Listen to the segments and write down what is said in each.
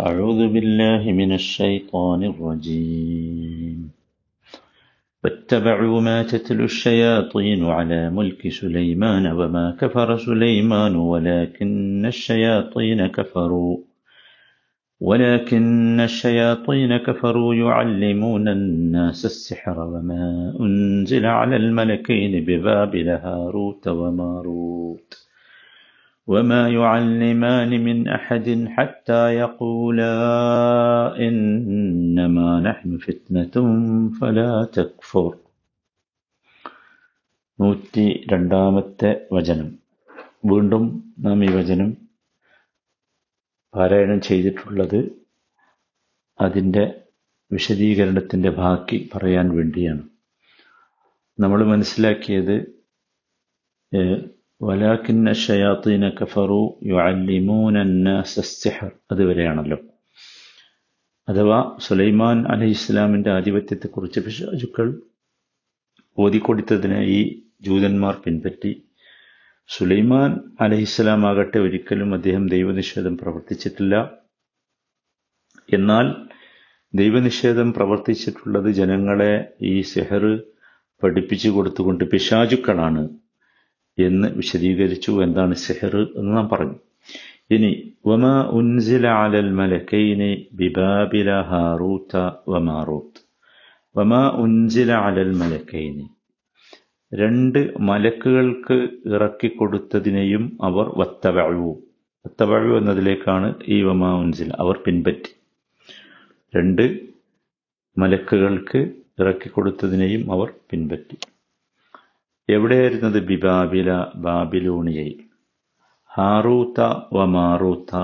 أعوذ بالله من الشيطان الرجيم. واتبعوا ما تتلو الشياطين على ملك سليمان وما كفر سليمان ولكن الشياطين كفروا. ولكن الشياطين كفروا يعلمون الناس السحر وما أنزل على الملكين ببابل هاروت وماروت. وما يعلمان من أحد حتى يقولا إنما نحن فتنة فلا تكفر നൂറ്റി രണ്ടാമത്തെ വചനം വീണ്ടും നാം ഈ വചനം പാരായണം ചെയ്തിട്ടുള്ളത് അതിൻ്റെ വിശദീകരണത്തിൻ്റെ ബാക്കി പറയാൻ വേണ്ടിയാണ് നമ്മൾ മനസ്സിലാക്കിയത് വലാക്കിന്ന ഷയാത്തീന കഫറു യുഅല്ലിമൂനന്നാസസ്സിഹർ അതുവരെയാണല്ലോ. അഥവാ സുലൈമാൻ അലഹി ഇസ്ലാമിന്റെ ആധിപത്യത്തെക്കുറിച്ച് പിശാചുക്കൾ ഓതിക്കൊടുത്തതിനെ ഈ ജൂതന്മാർ പിൻപറ്റി സുലൈമാൻ അലഹിസ്സലാം ആകട്ടെ ഒരിക്കലും അദ്ദേഹം ദൈവനിഷേധം പ്രവർത്തിച്ചിട്ടില്ല. എന്നാൽ ദൈവനിഷേധം പ്രവർത്തിച്ചിട്ടുള്ളത് ജനങ്ങളെ ഈ സെഹർ പഠിപ്പിച്ചു കൊടുത്തുകൊണ്ട് പിശാചുക്കളാണ്. എന്ന് വിശദീകരിച്ചു എന്താണ് സെഹർ എന്ന് നാം പറഞ്ഞു. ഇനി വമ ഉൻസില അലൽ മലക്കൈനി ബിബാബില ഹാറൂത്ത വമാറൂത്ത് വമ ഉൻസില അലൽ മലക്കൈനി. രണ്ട് മലക്കുകൾക്ക് ഇറക്കി ഇറക്കിക്കൊടുത്തതിനെയും അവർ വത്തവഴു. വത്തവഴു എന്നതിലേക്കാണ് ഈ വമാ ഉൻസില അവർ പിൻപറ്റി. രണ്ട് മലക്കുകൾക്ക് ഇറക്കി ഇറക്കിക്കൊടുത്തതിനെയും അവർ പിൻപറ്റി. എവിടെയായിരുന്നത് ബിബാബില ബാബിലോണിയയിൽ? ഹാറൂത്ത വ മാറൂത്ത.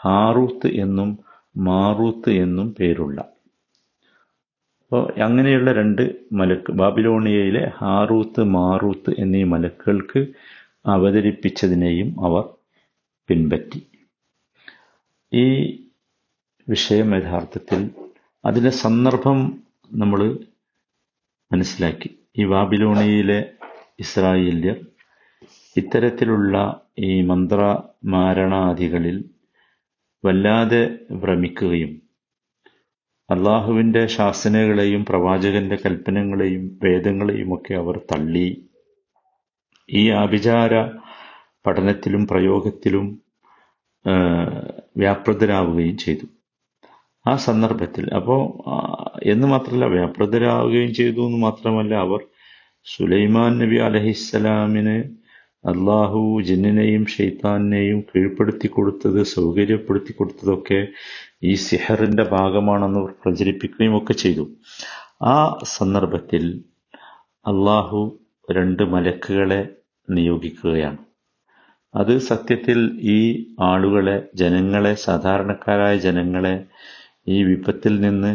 ഹാറൂത്ത് എന്നും മാറൂത്ത് എന്നും പേരുള്ള. അപ്പോൾ അങ്ങനെയുള്ള രണ്ട് മലക്ക് ബാബിലോണിയയിലെ ഹാറൂത്ത് മാറൂത്ത് എന്നീ മലക്കുകൾക്ക് അവതരിപ്പിച്ചതിനെയും അവർ പിൻപറ്റി. ഈ വിഷയം യഥാർത്ഥത്തിൽ അതിന്റെ സന്ദർഭം നമ്മൾ മനസ്സിലാക്കി. ഈ ബാബിലോണിയയിലെ ഇസ്രായേല്യർ ഇത്തരത്തിലുള്ള ഈ മന്ത്രമാരണാദികളിൽ വല്ലാതെ ഭ്രമിക്കുകയും അള്ളാഹുവിന്റെ ശാസനകളെയും പ്രവാചകന്റെ കൽപ്പനകളെയും വേദങ്ങളെയും ഒക്കെ അവർ തള്ളി. ഈ ആഭിചാര പഠനത്തിലും പ്രയോഗത്തിലും വ്യാപൃതരാവുകയും ചെയ്തു. ആ സന്ദർഭത്തിൽ അപ്പോൾ എന്ന് മാത്രമല്ല വ്യാപൃതരാവുകയും ചെയ്തു എന്ന് മാത്രമല്ല അവർ സുലൈമാൻ നബി അലഹിസ്സലാമിന് അള്ളാഹു ജിന്നിനെയും ഷെയ്ത്താനെയും കീഴ്പ്പെടുത്തി കൊടുത്തത് സൗകര്യപ്പെടുത്തി കൊടുത്തതൊക്കെ ഈ സിഹറിന്റെ ഭാഗമാണെന്ന് പ്രചരിപ്പിക്കുകയും ഒക്കെ ചെയ്തു. ആ സന്ദർഭത്തിൽ അള്ളാഹു രണ്ട് മലക്കുകളെ നിയോഗിക്കുകയാണ്. അത് സത്യത്തിൽ ഈ ആളുകളെ ജനങ്ങളെ സാധാരണക്കാരായ ജനങ്ങളെ ഈ വിപത്തിൽ നിന്ന്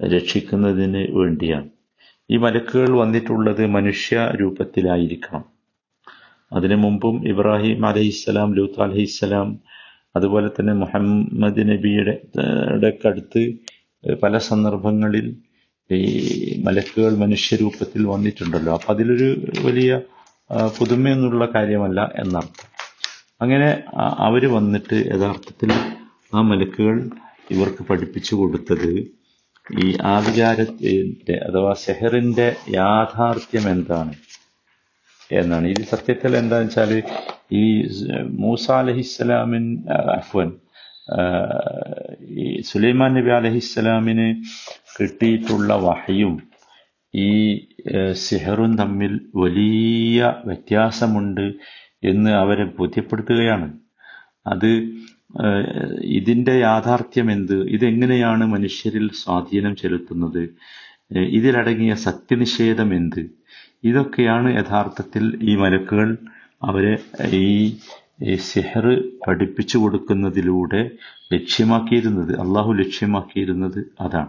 രക്ഷിക്കുന്നതിന് വേണ്ടിയാണ്. ഈ മലക്കുകൾ വന്നിട്ടുള്ളത് മനുഷ്യ രൂപത്തിലായിരിക്കണം. അതിനു മുമ്പും ഇബ്രാഹിം അലഹിസ്സലാം ലൂത്ത് അലഹിസ്സലാം അതുപോലെ തന്നെ മുഹമ്മദ് നബിയുടെ അടുത്ത് പല സന്ദർഭങ്ങളിൽ ഈ മലക്കുകൾ മനുഷ്യരൂപത്തിൽ വന്നിട്ടുണ്ടല്ലോ. അപ്പം അതിലൊരു വലിയ പുതുമയൊന്നുള്ള കാര്യമല്ല എന്നർത്ഥം. അങ്ങനെ അവർ വന്നിട്ട് യഥാർത്ഥത്തിൽ ആ മലക്കുകൾ ഇവർക്ക് പഠിപ്പിച്ചു കൊടുത്തത് ഈ ആവിചാരത്തിന്റെ അഥവാ സെഹറിന്റെ യാഥാർത്ഥ്യം എന്താണ് എന്നാണ്. ഇത് സത്യത്തിൽ എന്താണെന്ന് വെച്ചാൽ ഈ മൂസ അലഹിസ്സലാമിൻ അഫ്വൻ ഈ സുലൈമാൻ നബി അലഹിസ്സലാമിന് കിട്ടിയിട്ടുള്ള വഹയും ഈ സിഹറും തമ്മിൽ വലിയ വ്യത്യാസമുണ്ട് എന്ന് അവരെ ബോധ്യപ്പെടുത്തുകയാണ്. അത് ഇതിന്റെ യാഥാർത്ഥ്യം എന്ത് ഇതെങ്ങനെയാണ് മനുഷ്യരിൽ സ്വാധീനം ചെലുത്തുന്നത്? ഇതിലടങ്ങിയ സത്യനിഷേധം എന്ത് ഇതൊക്കെയാണ് യഥാർത്ഥത്തിൽ ഈ മലക്കുകൾ അവരെ ഈ സിഹർ പഠിപ്പിച്ചു കൊടുക്കുന്നതിലൂടെ ലക്ഷ്യമാക്കിയിരുന്നത്. അള്ളാഹു ലക്ഷ്യമാക്കിയിരുന്നത് അതാണ്.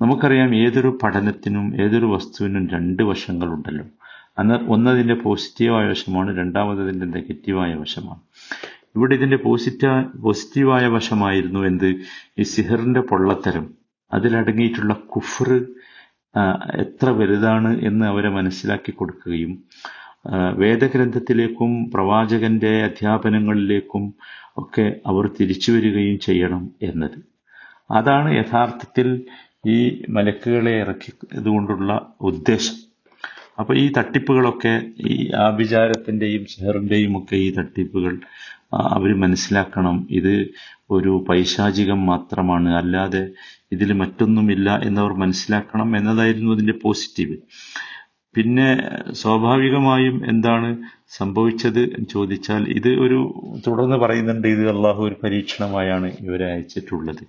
നമുക്കറിയാം ഏതൊരു പഠനത്തിനും ഏതൊരു വസ്തുവിനും രണ്ട് വശങ്ങളുണ്ടല്ലോ. അന്ന് ഒന്നതിന്റെ പോസിറ്റീവായ വശമാണ് രണ്ടാമതതിന്റെ നെഗറ്റീവായ വശമാണ്. ഇവിടെ ഇതിന്റെ പോസിറ്റീവ് പോസിറ്റീവായ വശമായിരുന്നു എന്ത്? ഈ സിഹറിന്റെ പൊള്ളത്തരം. അതിലടങ്ങിയിട്ടുള്ള കുഫർ എത്ര വലുതാണ് എന്ന് അവരെ മനസ്സിലാക്കി കൊടുക്കുകയും വേദഗ്രന്ഥത്തിലേക്കും പ്രവാചകന്റെ അധ്യാപനങ്ങളിലേക്കും ഒക്കെ അവർ തിരിച്ചു വരികയും ചെയ്യണം എന്നത്. അതാണ് യഥാർത്ഥത്തിൽ ഈ മലക്കുകളെ ഇറക്കി ഇതുകൊണ്ടുള്ള ഉദ്ദേശം. അപ്പൊ ഈ തട്ടിപ്പുകളൊക്കെ ഈ ആഭിചാരത്തിന്റെയും ഷെഹറിന്റെയും ഒക്കെ ഈ തട്ടിപ്പുകൾ അവർ മനസ്സിലാക്കണം. ഇത് ഒരു പൈശാചികം മാത്രമാണ്. അല്ലാതെ ഇതിൽ മറ്റൊന്നുമില്ല എന്നവർ മനസ്സിലാക്കണം എന്നതായിരുന്നു അതിന്റെ പോസിറ്റീവ്. പിന്നെ സ്വാഭാവികമായും എന്താണ് സംഭവിച്ചത് ചോദിച്ചാൽ ഇത് ഒരു തുടർന്ന് പറയുന്നുണ്ട് ഇത് അള്ളാഹു ഒരു പരീക്ഷണമായാണ് ഇവരെ അയച്ചിട്ടുള്ളത്.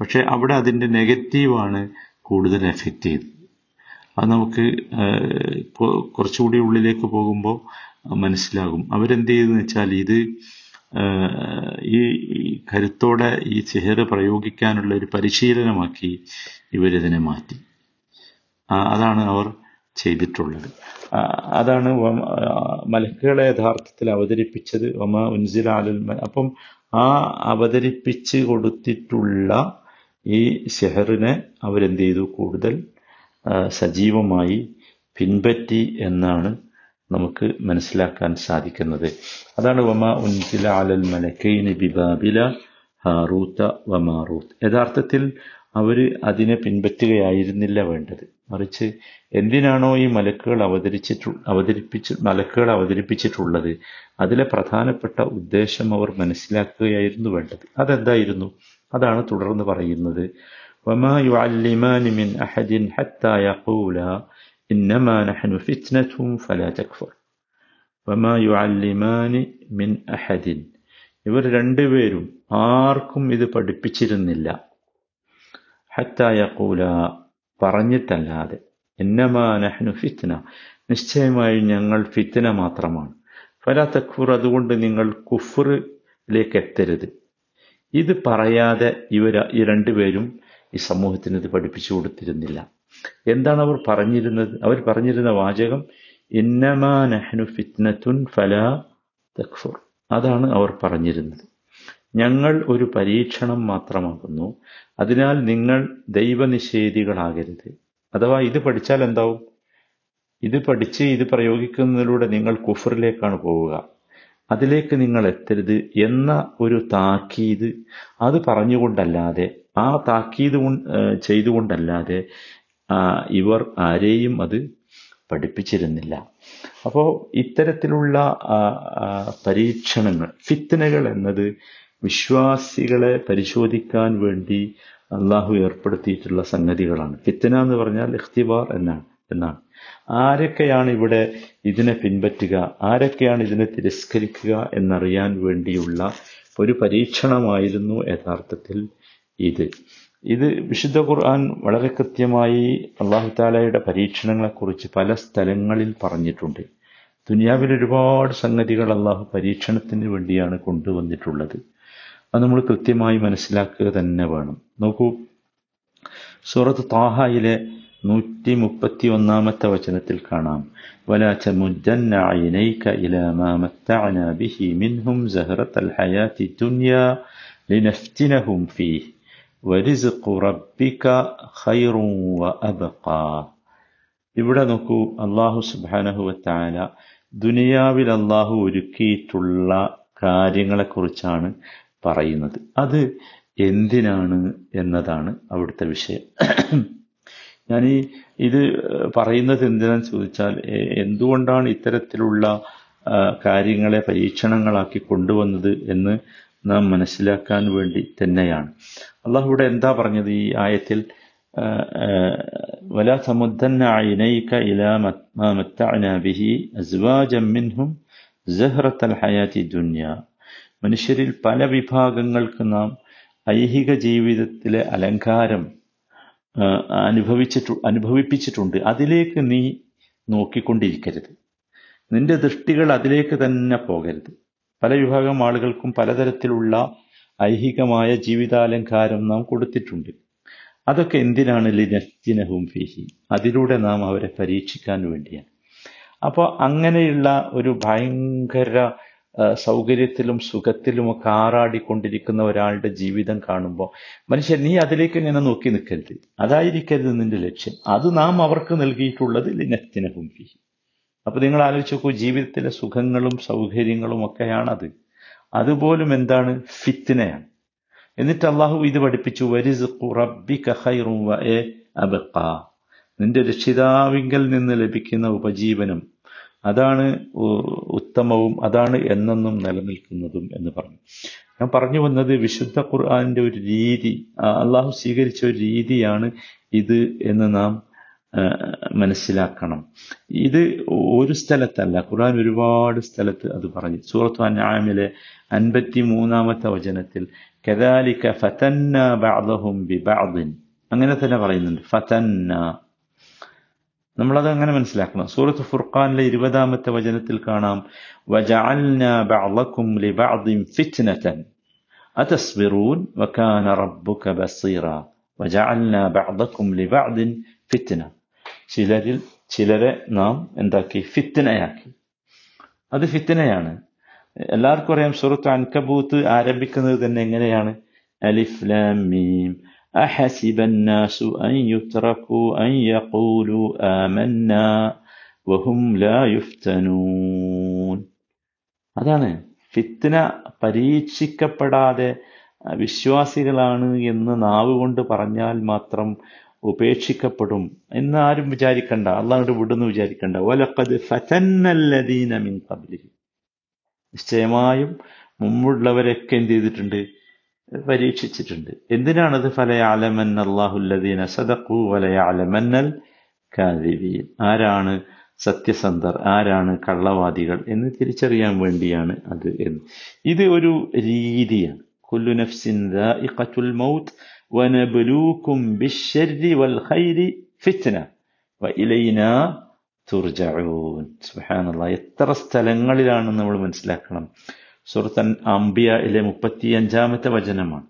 പക്ഷെ അവിടെ അതിന്റെ നെഗറ്റീവാണ് കൂടുതൽ എഫക്റ്റ് ചെയ്തത്. അത് നമുക്ക് കുറച്ചുകൂടി ഉള്ളിലേക്ക് പോകുമ്പോൾ മനസ്സിലാകും. അവരെന്ത് ചെയ്തെന്ന് വെച്ചാൽ ഇത് ഈ കരുത്തോടെ ഈ ചെഹറ് പ്രയോഗിക്കാനുള്ള ഒരു പരിശീലനമാക്കി ഇവരിതിനെ മാറ്റി. അതാണ് അവർ ചെയ്തിട്ടുള്ളത്. അതാണ് മലക്കുകളെ യഥാർത്ഥത്തിൽ അവതരിപ്പിച്ചത്. ഒമ ഉൻസില അലുൽ അപ്പം ആ അവതരിപ്പിച്ച് കൊടുത്തിട്ടുള്ള ഈ ഷെഹറിനെ അവരെന്ത് ചെയ്തു കൂടുതൽ സജീവമായി പിൻപറ്റി എന്നാണ് നമുക്ക് മനസ്സിലാക്കാൻ സാധിക്കുന്നത്. അതാണ് വമ ഉൻസില അലൽ മലക്കൈന് ബിബാബില ഹാറൂത്ത വമാറൂത്ത് യഥാർത്ഥത്തിൽ അവർ അതിനെ പിൻപറ്റുകയായിരുന്നില്ല വേണ്ടത്. മറിച്ച് എന്തിനാണോ ഈ മലക്കുകൾ അവതരിച്ചിട്ടു അവതരിപ്പിച്ച് മലക്കുകൾ അവതരിപ്പിച്ചിട്ടുള്ളത്? അതിലെ പ്രധാനപ്പെട്ട ഉദ്ദേശം അവർ മനസ്സിലാക്കുകയായിരുന്നു വേണ്ടത്. അതെന്തായിരുന്നു? അതാണ് തുടർന്ന് പറയുന്നത്. وما يعلمان من أحد حتى يقولا إنما نحن فتنة فلا تكفر وما يعلمان من أحد ഇവർ രണ്ടുപേരും ആർക്കും ഇത് പഠിപ്പിച്ചിരുന്നില്ല ഹത്തായക്കൂല പറഞ്ഞിട്ടല്ലാതെ എന്നമാ നഹ്നു ഫിത്ന നിശ്ചയമായും ഞങ്ങൾ ഫിത്ന മാത്രമാണ് ഫല തക്ഫുർ അതുകൊണ്ട് നിങ്ങൾ കുഫറിലേക്ക് എത്തരുത് ഇത് പറയാതെ ഇവർ ഈ രണ്ടുപേരും ഈ സമൂഹത്തിന് ഇത് പഠിപ്പിച്ചു കൊടുത്തിരുന്നില്ല. എന്താണ് അവർ പറഞ്ഞിരുന്നത്? അവർ പറഞ്ഞിരുന്ന വാചകം ഇന്നമാ നഹ്നു ഫിത്നത്തുൻ ഫല തക്ഫുർ. അതാണ് അവർ പറഞ്ഞിരുന്നത്. ഞങ്ങൾ ഒരു പരീക്ഷണം മാത്രമാകുന്നു അതിനാൽ നിങ്ങൾ ദൈവനിഷേധികളാകരുത്. അഥവാ ഇത് പഠിച്ചാൽ എന്താവും? ഇത് പഠിച്ച് ഇത് പ്രയോഗിക്കുന്നതിലൂടെ നിങ്ങൾ കുഫറിലേക്കാണ് പോവുക. അതിലേക്ക് നിങ്ങൾ എത്തരുത് എന്ന ഒരു താക്കീത് അത് പറഞ്ഞുകൊണ്ടല്ലാതെ ആ താക്കീത് ചെയ്തുകൊണ്ടല്ലാതെ ഇവർ ആരെയും അത് പഠിപ്പിച്ചിരുന്നില്ല. അപ്പോൾ ഇത്തരത്തിലുള്ള പരീക്ഷണങ്ങൾ ഫിത്തനകൾ എന്നത് വിശ്വാസികളെ പരിശോധിക്കാൻ വേണ്ടി അള്ളാഹു ഏർപ്പെടുത്തിയിട്ടുള്ള സംഗതികളാണ്. ഫിത്തന എന്ന് പറഞ്ഞാൽ ഇഖ്തിബാർ എന്നാണ് എന്നാണ്. ആരൊക്കെയാണ് ഇവിടെ ഇതിനെ പിൻപറ്റുക? ആരൊക്കെയാണ് ഇതിനെ തിരസ്കരിക്കുക എന്നറിയാൻ വേണ്ടിയുള്ള ഒരു പരീക്ഷണമായിരുന്നു യഥാർത്ഥത്തിൽ ഇത്. ഇത് വിശുദ്ധ ഖുർആൻ വളരെ കൃത്യമായി അള്ളാഹു താലയുടെ പരീക്ഷണങ്ങളെക്കുറിച്ച് പല സ്ഥലങ്ങളിൽ പറഞ്ഞിട്ടുണ്ട്. ദുനിയാവിൽ ഒരുപാട് സംഗതികൾ അള്ളാഹു പരീക്ഷണത്തിന് വേണ്ടിയാണ് കൊണ്ടുവന്നിട്ടുള്ളത്. അത് നമ്മൾ കൃത്യമായി മനസ്സിലാക്കുക തന്നെ വേണം. നോക്കൂ സൂറത്ത് താഹയിലെ നൂറ്റി മുപ്പത്തി ഒന്നാമത്തെ വചനത്തിൽ കാണാം വലാച്ച മുജന്ന ബിഹി മിൻഹും ലിനഫ്തിനഹും വരിസുഖ് റബ്ബിക ഖൈറും വ ഇവിടെ നോക്കൂ അള്ളാഹു സുബാനഹുവത്തായ ദുനിയാവിൽ അള്ളാഹു ഒരുക്കിയിട്ടുള്ള കാര്യങ്ങളെക്കുറിച്ചാണ് പറയുന്നത്. അത് എന്തിനാണ് എന്നതാണ് അവിടുത്തെ വിഷയം. ഞാൻ ഈ ഇത് പറയുന്നത് എന്തിനാന്ന് ചോദിച്ചാൽ എന്തുകൊണ്ടാണ് ഇത്തരത്തിലുള്ള കാര്യങ്ങളെ പരീക്ഷണങ്ങളാക്കി കൊണ്ടുവന്നത് എന്ന് നാം മനസ്സിലാക്കാൻ വേണ്ടി തന്നെയാണ് അള്ളാഹു ഇവിടെ എന്താ പറഞ്ഞത് ഈ ആയത്തിൽ ولا تمدن عينيك إلى ما متعنا به أزواجا منهم زهرة الحياة الدنيا മനുഷ്യരിൽ പല വിഭാഗങ്ങൾക്ക് നാം ഐഹിക ജീവിതത്തിലെ അലങ്കാരം അനുഭവിച്ചിട്ടു അനുഭവിപ്പിച്ചിട്ടുണ്ട് അതിലേക്ക് നീ നോക്കിക്കൊണ്ടിരിക്കരുത് നിന്റെ ദൃഷ്ടികൾ അതിലേക്ക് തന്നെ പോകരുത് പല വിഭാഗം ആളുകൾക്കും പലതരത്തിലുള്ള ഐഹികമായ ജീവിതാലങ്കാരം നാം കൊടുത്തിട്ടുണ്ട്. അതൊക്കെ എന്തിനാണ് ലിനസ്തിനഹും ഫിഹി? അതിലൂടെ നാം അവരെ പരീക്ഷിക്കാൻ വേണ്ടിയാണ്. അപ്പോൾ അങ്ങനെയുള്ള ഒരു ഭയങ്കര സൗകര്യത്തിലും സുഖത്തിലുമൊക്കെ ആറാടിക്കൊണ്ടിരിക്കുന്ന ഒരാളുടെ ജീവിതം കാണുമ്പോൾ മനുഷ്യൻ നീ അതിലേക്ക് ഇങ്ങനെ നോക്കി നിൽക്കരുത്. അതായിരിക്കരുത് നിന്റെ ലക്ഷ്യം. അത് നാം അവർക്ക് നൽകിയിട്ടുള്ളത് ലിനത്തിനഹും ഫിഹി. അപ്പൊ നിങ്ങൾ ആലോചിച്ച് നോക്കൂ ജീവിതത്തിലെ സുഖങ്ങളും സൗകര്യങ്ങളും ഒക്കെയാണത്. അതുപോലും എന്താണ്? ഫിത്തിനയാണ് എന്നിട്ട് അള്ളാഹു ഇത് പഠിപ്പിച്ചു നിന്റെ രക്ഷിതാവിങ്കൽ നിന്ന് ലഭിക്കുന്ന ഉപജീവനം അതാണ് ഉത്തമവും അതാണ് എന്നെന്നും നിലനിൽക്കുന്നതും എന്ന് പറഞ്ഞു. ഞാൻ പറഞ്ഞു വന്നത് വിശുദ്ധ ഖുർആാനിന്റെ ഒരു രീതി അള്ളാഹു സ്വീകരിച്ച ഒരു രീതിയാണ് ഇത് എന്ന് നാം മനസ്സിലാക്കണം. ഇത് ഒരു സ്ഥലത്തല്ല. ഖുർആൻ ഒരുപാട് സ്ഥലത്ത് അത് പറഞ്ഞു. സൂറത്തു അൻആമിലെ അൻപത്തി മൂന്നാമത്തെ വചനത്തിൽ കദാലിക ഫതന്ന ബഅദഹും ബിബഅദിൻ അങ്ങനെ തന്നെ പറയുന്നുണ്ട്. ഫതന്ന. നമ്മളത് അങ്ങനെ മനസ്സിലാക്കണം. സൂറത്ത് ഫുർഖാനിലെ ഇരുപതാമത്തെ വചനത്തിൽ കാണാം വജഅൽന ബഅദക്കും ലിബഅദിൻ ഫിത്നതൻ അതസ്ബിറൂൻ വകാന റബ്ബുക ബസീറ വജഅൽന ബഅദക്കും ലിബഅദിൻ ഫിത്ന ചിലരിൽ ചിലരെ നാം എന്താക്കി ഫിത്നയാക്കി അത് ഫിത്നയാണ് എല്ലാവർക്കും അറിയാം സൂറത്ത് അൻകബൂത്ത് ആരംഭിക്കുന്നത് തന്നെ എങ്ങനെയാണ് അലിഫ് ലാം മീം أحسب الناس أن يتركوا أن يقولوا آمنا وهم لا يفتنون അതാണ് ഫിത്തിന പരീക്ഷിക്കപ്പെടാതെ അഹ് വിശ്വാസികളാണ് എന്ന് നാവ് കൊണ്ട് പറഞ്ഞാൽ മാത്രം ഉപേക്ഷിക്കപ്പെടും എന്ന് ആരും വിചാരിക്കണ്ട. അള്ളാഹുടെ വിടുന്നു വിചാരിക്കണ്ട. ഒലക്കത് ഫതന്നല്ലദീന മിൻ ഖബ്ലിഹി. നിശ്ചയമായും മുമ്പുള്ളവരൊക്കെ എന്ത് ചെയ്തിട്ടുണ്ട്? പരീക്ഷിച്ചിട്ടുണ്ട്. എന്തിനാണത്? ഫലയാലമൻ അള്ളാഹുല്ലദീന സദഖു വലയാലമന്നൽ കാദിബീൻ. ആരാണ് സത്യസന്ധർ? ആരാണ് കള്ളവാദികൾ? എന്ന് തിരിച്ചറിയാൻ വേണ്ടിയാണ് അത് എന്ന്. ഇത് ഒരു രീതിയാണ്. കുല്ലു നഫ്സിൻ മൗത്ത് ബിശ്ശർരി വൽ ഖൈരി ഫിത്ന വഇലൈനാ തുർജഊൻ സുബ്ഹാനല്ലാഹ് എത്ര സ്ഥലങ്ങളിലാണ് നമ്മൾ മനസ്സിലാക്കണം? സുഹൃത്തൻ അംബിയയിലെ മുപ്പത്തി അഞ്ചാമത്തെ വചനമാണ്.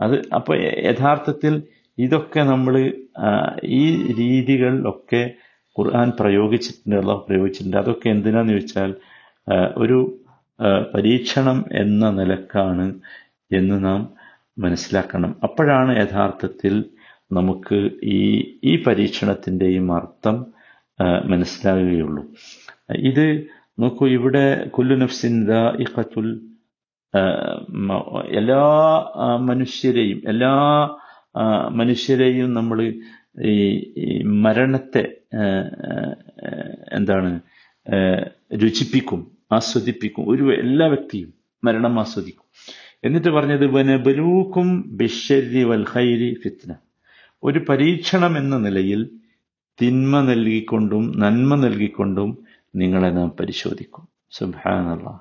അത് അപ്പൊ യഥാർത്ഥത്തിൽ ഇതൊക്കെ നമ്മൾ ഈ രീതികളിലൊക്കെ ഖുർആൻ പ്രയോഗിച്ചിട്ടുണ്ട് അള്ളാഹു പ്രയോഗിച്ചിട്ടുണ്ട്. അതൊക്കെ എന്തിനാന്ന് ചോദിച്ചാൽ ഒരു പരീക്ഷണം എന്ന നിലക്കാണ് എന്ന് നാം മനസ്സിലാക്കണം. അപ്പോഴാണ് യഥാർത്ഥത്തിൽ നമുക്ക് ഈ ഈ പരീക്ഷണത്തിന്റെയും അർത്ഥം മനസ്സിലാകുകയുള്ളൂ ഇത് നോക്കൂ ഇവിടെ കുല്ലു നഫ്സിൻ കത്തുൽ എല്ലാ മനുഷ്യരെയും എല്ലാ മനുഷ്യരെയും നമ്മൾ ഈ മരണത്തെ എന്താണ് രുചിപ്പിക്കും ആസ്വദിപ്പിക്കും. ഒരു എല്ലാ വ്യക്തിയും മരണം ആസ്വദിക്കും. എന്നിട്ട് പറഞ്ഞത് വനബലൂക്കും ബിഷരി വൽ ഖൈരി ഫിത്ന. ഒരു പരീക്ഷണം എന്ന നിലയിൽ തിന്മ നൽകിക്കൊണ്ടും നന്മ നൽകിക്കൊണ്ടും നിങ്ങളെ നാം പരിശോധിക്കും. സുബ്ഹാനല്ലാഹ്.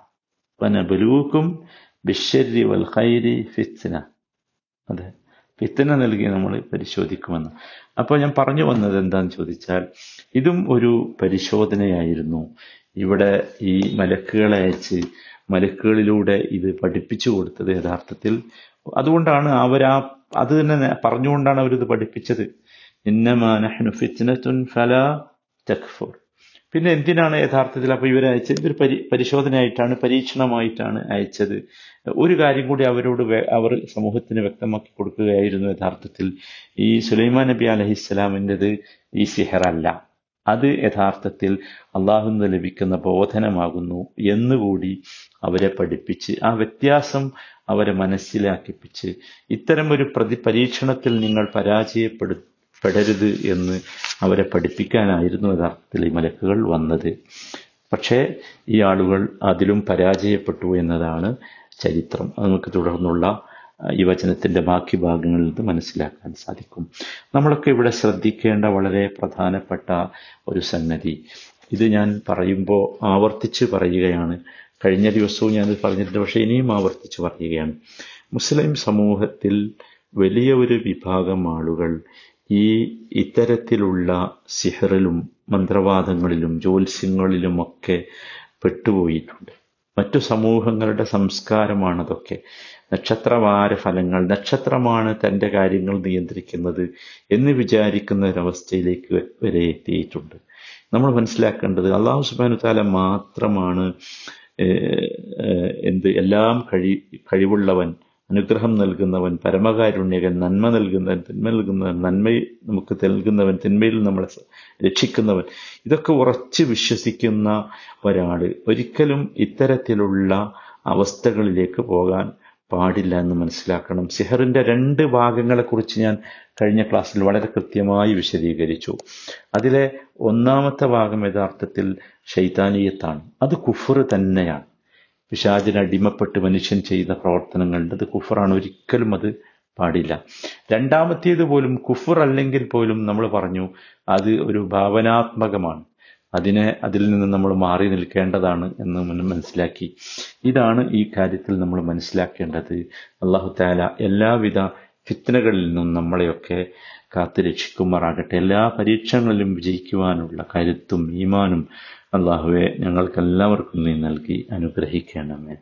വനബലൂക്കും ബിഷരി വൽ ഖൈരി ഫിത്ന. അതെ. ഫിത്തന നൽകി നമ്മൾ പരിശോധിക്കുമെന്ന്. അപ്പോൾ ഞാൻ പറഞ്ഞു വന്നത് എന്താന്ന് ചോദിച്ചാൽ ഇതും ഒരു പരിശോധനയായിരുന്നു. ഇവിടെ ഈ മലക്കുകളെ അയച്ച് മലക്കുകളിലൂടെ ഇത് പഠിപ്പിച്ചു കൊടുത്തത് യഥാർത്ഥത്തിൽ. അതുകൊണ്ടാണ് അവർ ആ അത് തന്നെ പറഞ്ഞുകൊണ്ടാണ് അവരിത് പഠിപ്പിച്ചത്. ഫലാ തക്ഫുർ. പിന്നെ എന്തിനാണ് യഥാർത്ഥത്തിൽ അപ്പൊ ഇവരെ അയച്ചത്? ഇവർ പരി പരിശോധനയായിട്ടാണ് പരീക്ഷണമായിട്ടാണ് അയച്ചത്. ഒരു കാര്യം കൂടി അവരോട് അവർ സമൂഹത്തിന് വ്യക്തമാക്കി കൊടുക്കുകയായിരുന്നു യഥാർത്ഥത്തിൽ. ഈ സുലൈമാൻ നബി അലഹിസ്സലാമിന്റെത് ഈ സിഹറല്ല. അത് യഥാർത്ഥത്തിൽ അള്ളാഹു നിന്ന് ലഭിക്കുന്ന ബോധനമാകുന്നു എന്നുകൂടി അവരെ പഠിപ്പിച്ച് ആ വ്യത്യാസം അവരെ മനസ്സിലാക്കിപ്പിച്ച് ഇത്തരം ഒരു പ്രതി പരീക്ഷണത്തിൽ നിങ്ങൾ പരാജയപ്പെടു പെടരുത് എന്ന് അവരെ പഠിപ്പിക്കാനായിരുന്നു യഥാർത്ഥത്തിൽ ഈ മലക്കുകൾ വന്നത്. പക്ഷേ ഈ ആളുകൾ അതിലും പരാജയപ്പെട്ടു എന്നതാണ് ചരിത്രം. നമുക്ക് തുടർന്നുള്ള ഈ വചനത്തിന്റെ ബാക്കി ഭാഗങ്ങളിൽ നിന്ന് മനസ്സിലാക്കാൻ സാധിക്കും. നമ്മളൊക്കെ ഇവിടെ ശ്രദ്ധിക്കേണ്ട വളരെ പ്രധാനപ്പെട്ട ഒരു സംഗതി. ഇത് ഞാൻ പറയുമ്പോൾ ആവർത്തിച്ച് പറയുകയാണ്. കഴിഞ്ഞ ദിവസവും ഞാനത് പറഞ്ഞിട്ടുണ്ട് പക്ഷേ ഇനിയും ആവർത്തിച്ച് പറയുകയാണ്. മുസ്ലിം സമൂഹത്തിൽ വലിയ ഒരു വിഭാഗം ആളുകൾ ഈ ഇത്തരത്തിലുള്ള സിഹറിലും മന്ത്രവാദങ്ങളിലും ജ്യോത്സ്യങ്ങളിലുമൊക്കെ പെട്ടുപോയിട്ടുണ്ട്. മറ്റു സമൂഹങ്ങളുടെ സംസ്കാരമാണതൊക്കെ. നക്ഷത്രവാര ഫലങ്ങൾ നക്ഷത്രമാണ് തന്റെ കാര്യങ്ങൾ നിയന്ത്രിക്കുന്നത് എന്ന് വിചാരിക്കുന്ന ഒരവസ്ഥയിലേക്ക് വരെ എത്തിയിട്ടുണ്ട്. നമ്മൾ മനസ്സിലാക്കേണ്ടത് അള്ളാഹു സുബാനു താല മാത്രമാണ് എന്ത് എല്ലാം കഴി കഴിവുള്ളവൻ അനുഗ്രഹം നൽകുന്നവൻ പരമകാരുണ്യകൻ നന്മ നൽകുന്നവൻ തിന്മ നൽകുന്നവൻ നന്മ നമുക്ക് നൽകുന്നവൻ തിന്മയിൽ നമ്മളെ രക്ഷിക്കുന്നവൻ. ഇതൊക്കെ ഉറച്ച് വിശ്വസിക്കുന്ന ഒരാൾ ഒരിക്കലും ഇത്തരത്തിലുള്ള അവസ്ഥകളിലേക്ക് പോകാൻ പാടില്ല എന്ന് മനസ്സിലാക്കണം. സിഹറിന്റെ രണ്ട് ഭാഗങ്ങളെക്കുറിച്ച് ഞാൻ കഴിഞ്ഞ ക്ലാസ്സിൽ വളരെ കൃത്യമായി വിശദീകരിച്ചു. അതിലെ ഒന്നാമത്തെ ഭാഗം യഥാർത്ഥത്തിൽ ശൈതാനീയത്താണ്. അത് കുഫർ തന്നെയാണ്. പിശാചിന് അടിമപ്പെട്ട് മനുഷ്യൻ ചെയ്ത പ്രവർത്തനങ്ങളുണ്ട് അത് കുഫറാണ്. ഒരിക്കലും അത് പാടില്ല. രണ്ടാമത്തേത് പോലും കുഫർ അല്ലെങ്കിൽ പോലും നമ്മൾ പറഞ്ഞു അത് ഒരു ഭാവനാത്മകമാണ്. അതിനെ അതിൽ നിന്ന് നമ്മൾ മാറി നിൽക്കേണ്ടതാണ് എന്ന് മനസ്സിലാക്കി. ഇതാണ് ഈ കാര്യത്തിൽ നമ്മൾ മനസ്സിലാക്കേണ്ടത്. അള്ളാഹു താല എല്ലാവിധ ഫിത്തനകളിൽ നിന്നും നമ്മളെയൊക്കെ കാത്തു രക്ഷിക്കുമാറാകട്ടെ. എല്ലാ പരീക്ഷകളിലും വിജയിക്കുവാനുള്ള കരുത്തും ഈമാനും അള്ളാഹുവെ ഞങ്ങൾക്കെല്ലാവർക്കും നീ നൽകി അനുഗ്രഹിക്കണമേ.